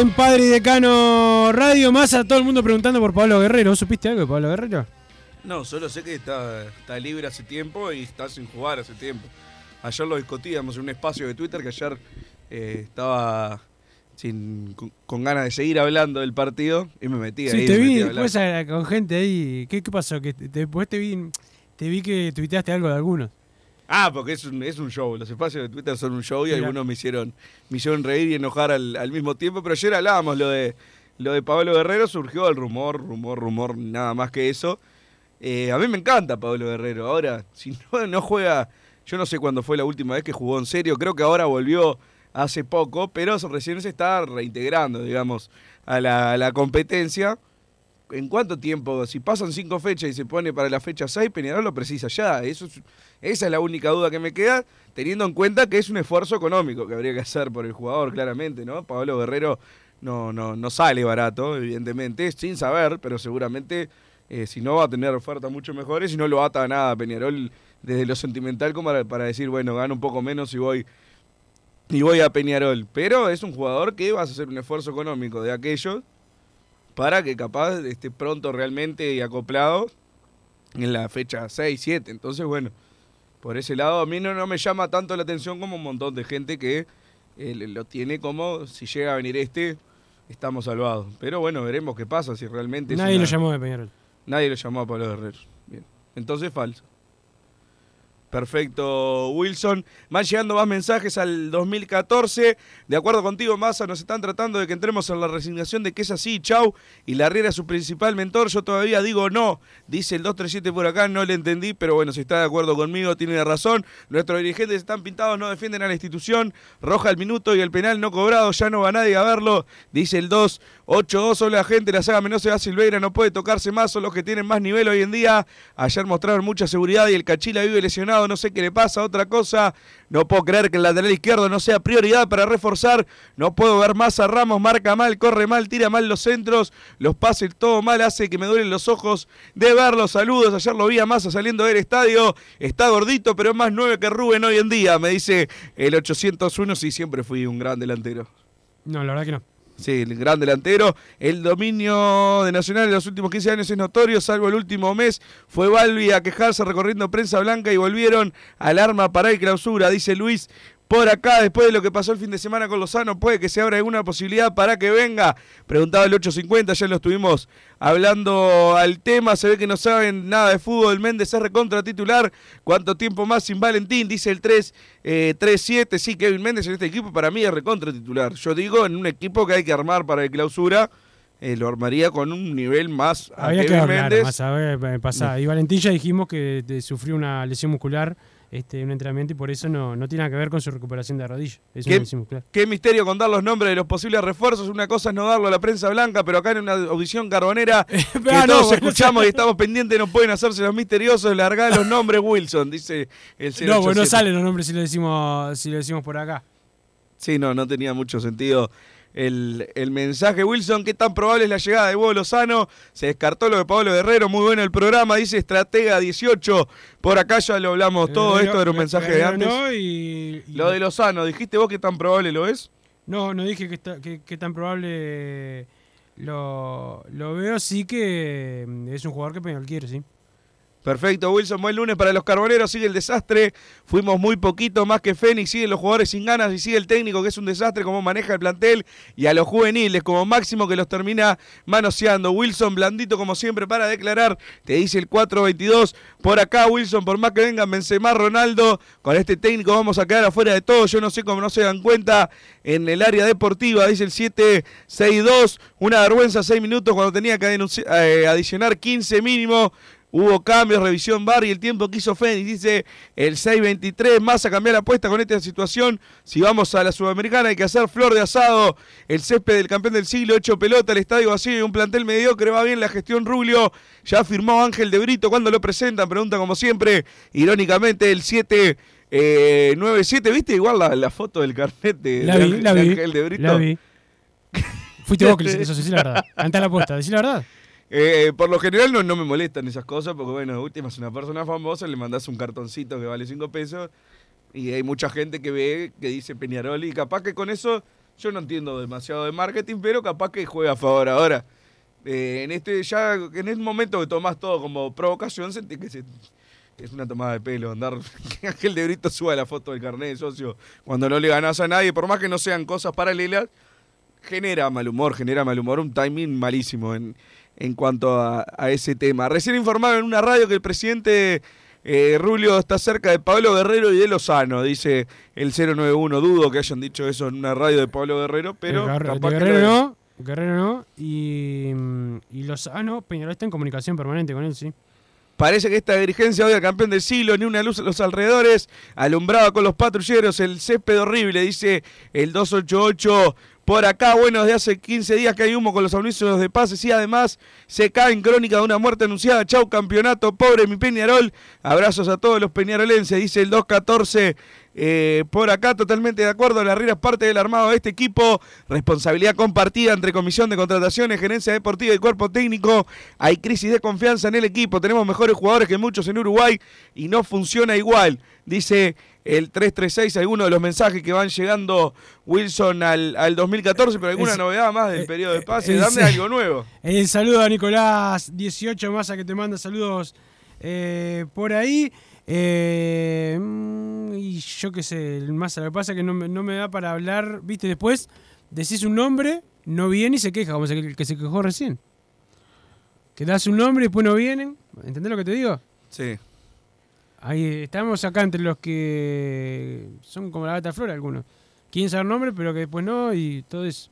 En Padre y Decano Radio. Más a todo el mundo preguntando por Pablo Guerrero. ¿Vos supiste algo de Pablo Guerrero? No, solo sé que está, está libre hace tiempo y está sin jugar hace tiempo. Ayer lo discutíamos en un espacio de Twitter que ayer eh, estaba sin, con, con ganas de seguir hablando del partido y me metí Sí, ahí. te me vi después a- con gente ahí. ¿Qué, qué pasó? Que te- después te vi, te vi que tuiteaste algo de algunos. Ah, porque es un, es un show. Los espacios de Twitter son un show y algunos me hicieron, me hicieron reír y enojar al, al mismo tiempo. Pero ayer hablábamos lo de lo de Pablo Guerrero, surgió el rumor, rumor, rumor, nada más que eso. Eh, a mí me encanta Pablo Guerrero. Ahora, si no, no juega, yo no sé cuándo fue la última vez que jugó en serio. Creo que ahora volvió hace poco, pero recién se está reintegrando, digamos, a la, a la competencia. ¿En cuánto tiempo? Si pasan cinco fechas y se pone para la fecha 6, Peñarol lo precisa ya. Eso es- esa es la única duda que me queda, teniendo en cuenta que es un esfuerzo económico que habría que hacer por el jugador, claramente, ¿no? Pablo Guerrero no, no, no sale barato, evidentemente, sin saber, pero seguramente eh, si no va a tener ofertas mucho mejores y no lo ata a nada Peñarol desde lo sentimental como para, para decir, bueno, gano un poco menos y voy y voy a Peñarol. Pero es un jugador que vas a hacer un esfuerzo económico de aquellos para que capaz esté pronto realmente y acoplado en la fecha 6, 7. Entonces, bueno, por ese lado a mí no, no me llama tanto la atención como un montón de gente que eh, lo tiene como si llega a venir este, estamos salvados. Pero bueno, veremos qué pasa si realmente... Nadie una- lo llamó de Peñarol. Nadie lo llamó a Pablo Guerrero. Bien. Entonces falso. Perfecto, Wilson. Van llegando más mensajes al 2014. De acuerdo contigo, Massa, nos están tratando de que entremos en la resignación de que es así, chau. Y la Riera es su principal mentor. Yo todavía digo no. Dice el 237 por acá, no le entendí, pero bueno, si está de acuerdo conmigo, tiene razón. Nuestros dirigentes están pintados, no defienden a la institución. Roja el minuto y el penal no cobrado, ya no va nadie a verlo. Dice el 2. 8-2 solo la gente, la saga menor se va Silveira, no puede tocarse más, son los que tienen más nivel hoy en día. Ayer mostraron mucha seguridad y el Cachila vive lesionado, no sé qué le pasa. Otra cosa, no puedo creer que el lateral izquierdo no sea prioridad para reforzar. No puedo ver más a Ramos, marca mal, corre mal, tira mal los centros, los pases todo mal, hace que me duelen los ojos de verlos. Saludos, ayer lo vi a Massa saliendo del estadio, está gordito, pero es más nueve que Rubén hoy en día, me dice el 801, sí, siempre fui un gran delantero. No, la verdad que no. Sí, el gran delantero. El dominio de Nacional en los últimos 15 años es notorio, salvo el último mes. Fue Balbi a quejarse recorriendo prensa blanca y volvieron al arma para el clausura, dice Luis. Por acá, después de lo que pasó el fin de semana con Lozano, puede que se abra alguna posibilidad para que venga. Preguntaba el 850, ya lo estuvimos hablando al tema. Se ve que no saben nada de fútbol. Méndez es recontra titular. ¿Cuánto tiempo más sin Valentín? Dice el 3, eh, 3-7. Sí, Kevin Méndez en este equipo para mí es recontra titular. Yo digo, en un equipo que hay que armar para el clausura, eh, lo armaría con un nivel más Había que Kevin hablar, más a ver, eh. Y Valentín ya dijimos que eh, sufrió una lesión muscular este, un entrenamiento y por eso no, no tiene nada que ver con su recuperación de rodilla. Eso ¿Qué, decimos claro. qué misterio con dar los nombres de los posibles refuerzos. Una cosa es no darlo a la prensa blanca, pero acá en una audición carbonera [laughs] que Ah, todos escuchamos [laughs] y estamos pendientes, no pueden hacerse los misteriosos. Largar los nombres Wilson, dice el 087. No, pues no salen los nombres si lo decimos, si lo decimos por acá. Sí, no, no tenía mucho sentido el, el mensaje. Wilson, ¿qué tan probable es la llegada de Hugo Lozano? Se descartó lo de Pablo Guerrero, muy bueno el programa, dice Estratega 18. Por acá ya lo hablamos todo, Guerrero- esto era un mensaje de antes. no, y- y- Lo de Lozano, ¿dijiste vos qué tan probable lo es? No, no dije que, está- que- que tan probable lo, lo veo, sí que mm, es un jugador que Peñarol quiere, sí. Perfecto, Wilson, buen lunes para los carboneros, sigue el desastre, fuimos muy poquito más que Fénix, siguen los jugadores sin ganas y sigue el técnico que es un desastre como maneja el plantel y a los juveniles como máximo que los termina manoseando. Wilson blandito como siempre para declarar, te dice el 4-22 por acá Wilson, por más que vengan Benzema, Ronaldo, con este técnico vamos a quedar afuera de todo, yo no sé cómo no se dan cuenta en el área deportiva, dice el 7-6-2, una vergüenza 6 minutos cuando tenía que eh, adicionar 15 mínimo. Hubo cambios, revisión bar y el tiempo que hizo Fénix. Dice el 6-23. Más a cambiar la apuesta con esta situación. Si vamos a la Sudamericana, hay que hacer flor de asado. El césped del campeón del siglo, hecho pelota, el estadio vacío y un plantel mediocre. Va bien la gestión Rubio. Ya firmó Ángel de Brito. ¿Cuándo lo presentan? Pregunta como siempre. Irónicamente, el 7. Eh, 9-7, ¿viste igual la, la foto del carnet de, La de vi, Ángel- la de vi, Ángel de Brito? la vi. [laughs] Fuiste vos que le hiciste eso, decí la verdad. Anta la apuesta, decí la verdad. Eh, por lo general no, no me molestan esas cosas, porque bueno, de última es una persona famosa, le mandás un cartoncito que vale 5 pesos y hay mucha gente que ve que dice Peñarol y capaz que con eso yo no entiendo demasiado de marketing, pero capaz que juega a favor ahora. Eh, en este ya en el momento que tomás todo como provocación, sentí que es una tomada de pelo andar [laughs] que Ángel de Brito suba la foto del carnet de socio cuando no le ganás a nadie, por más que no sean cosas paralelas, genera mal humor, genera mal humor, un timing malísimo en cuanto a, a ese tema. Recién informaron en una radio que el presidente eh, Rulio está cerca de Pablo Guerrero y de Lozano, dice el 091. Dudo que hayan dicho eso en una radio de Pablo Guerrero, pero Gar- capaz Guerrero no, Guerrero no. Y, y Lozano, Peñarol está en comunicación permanente con él, sí. Parece que esta dirigencia odia al campeón del siglo, ni una luz a los alrededores, alumbrado con los patrulleros, el césped horrible, dice el 288. Por acá, bueno, desde hace 15 días que hay humo con los anuncios de pases y además se cae en crónica de una muerte anunciada. Chau, campeonato, pobre mi Peñarol. Abrazos a todos los peñarolenses, dice el 214. Eh, por acá, totalmente de acuerdo. La Riera es parte del armado de este equipo. Responsabilidad compartida entre Comisión de Contrataciones, Gerencia Deportiva y Cuerpo Técnico. Hay crisis de confianza en el equipo. Tenemos mejores jugadores que muchos en Uruguay y no funciona igual. Dice el 336, algunos de los mensajes que van llegando Wilson al, al 2014, pero alguna Es- novedad más del periodo de pase. es- Dame algo nuevo. El saludo a Nicolás 18 Massa que te manda saludos eh, por ahí. Eh, mm, y yo qué sé, el Massa, lo que pasa es que no, me- no me da para hablar, viste, después decís un nombre, no viene y se queja, como el que se quejó recién. Que das un nombre y después no vienen. ¿Entendés lo que te digo? Sí. Ahí estamos acá entre los que son como la gata flor algunos. Quieren saber nombre, pero que después no, y todo eso.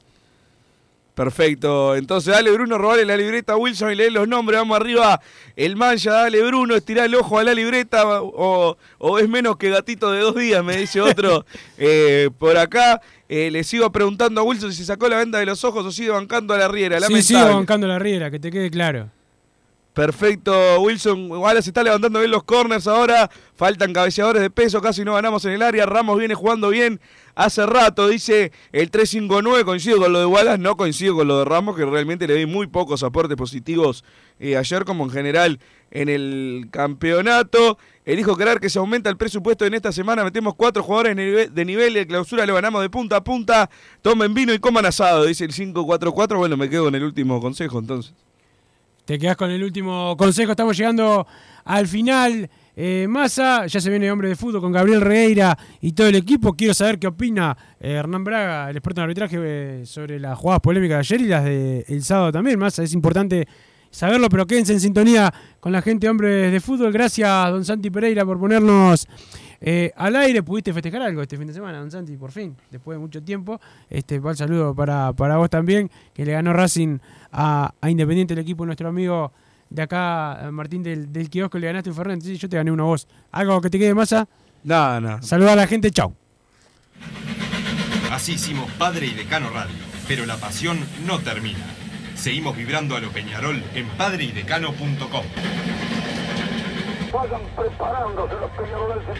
Perfecto. Entonces, dale Bruno, robale la libreta a Wilson y lee los nombres. Vamos arriba. El mancha, dale Bruno, estirá el ojo a la libreta. O, o es menos que gatito de dos días, me dice otro. [laughs] Eh, por acá eh, le sigo preguntando a Wilson si sacó la venda de los ojos o sigue bancando a la riera. Sí, Lamentable. sigo bancando la riera, que te quede claro. Perfecto, Wilson. Se está levantando bien los corners ahora. Faltan cabeceadores de peso, casi no ganamos en el área. Ramos viene jugando bien hace rato, dice el 359. Coincido con lo de Wallace, no coincido con lo de Ramos, que realmente le di muy pocos aportes positivos eh, ayer, como en general en el campeonato. Elijo creer que se aumenta el presupuesto en esta semana. Metemos cuatro jugadores de nivel, de clausura, lo ganamos de punta a punta. Tomen vino y coman asado, dice el 544. Bueno, me quedo con el último consejo entonces. Te quedás con el último consejo. Estamos llegando al final. Eh, Massa, ya se viene hombre de fútbol con Gabriel Regueira y todo el equipo. Quiero saber qué opina eh, Hernán Braga, el experto en arbitraje, eh, sobre las jugadas polémicas de ayer y las del sábado también. Massa, es importante saberlo, pero quédense en sintonía con la gente hombres de fútbol. Gracias, don Santi Pereira, por ponernos eh, al aire. ¿Pudiste festejar algo este fin de semana, don Santi? Por fin, después de mucho tiempo. Este, va el saludo para, para vos también, que le ganó Racing a, a Independiente, el equipo de nuestro amigo de acá, Martín del, del kiosco, le ganaste un Fernández. Sí, yo te gané una voz. ¿Algo que te quede masa? Nada, nada. Saluda a la gente, chau. Así hicimos Padre y Decano Radio, pero la pasión no termina. Seguimos vibrando a lo Peñarol en padreidecano.com. Vayan preparándose los peñarolenses.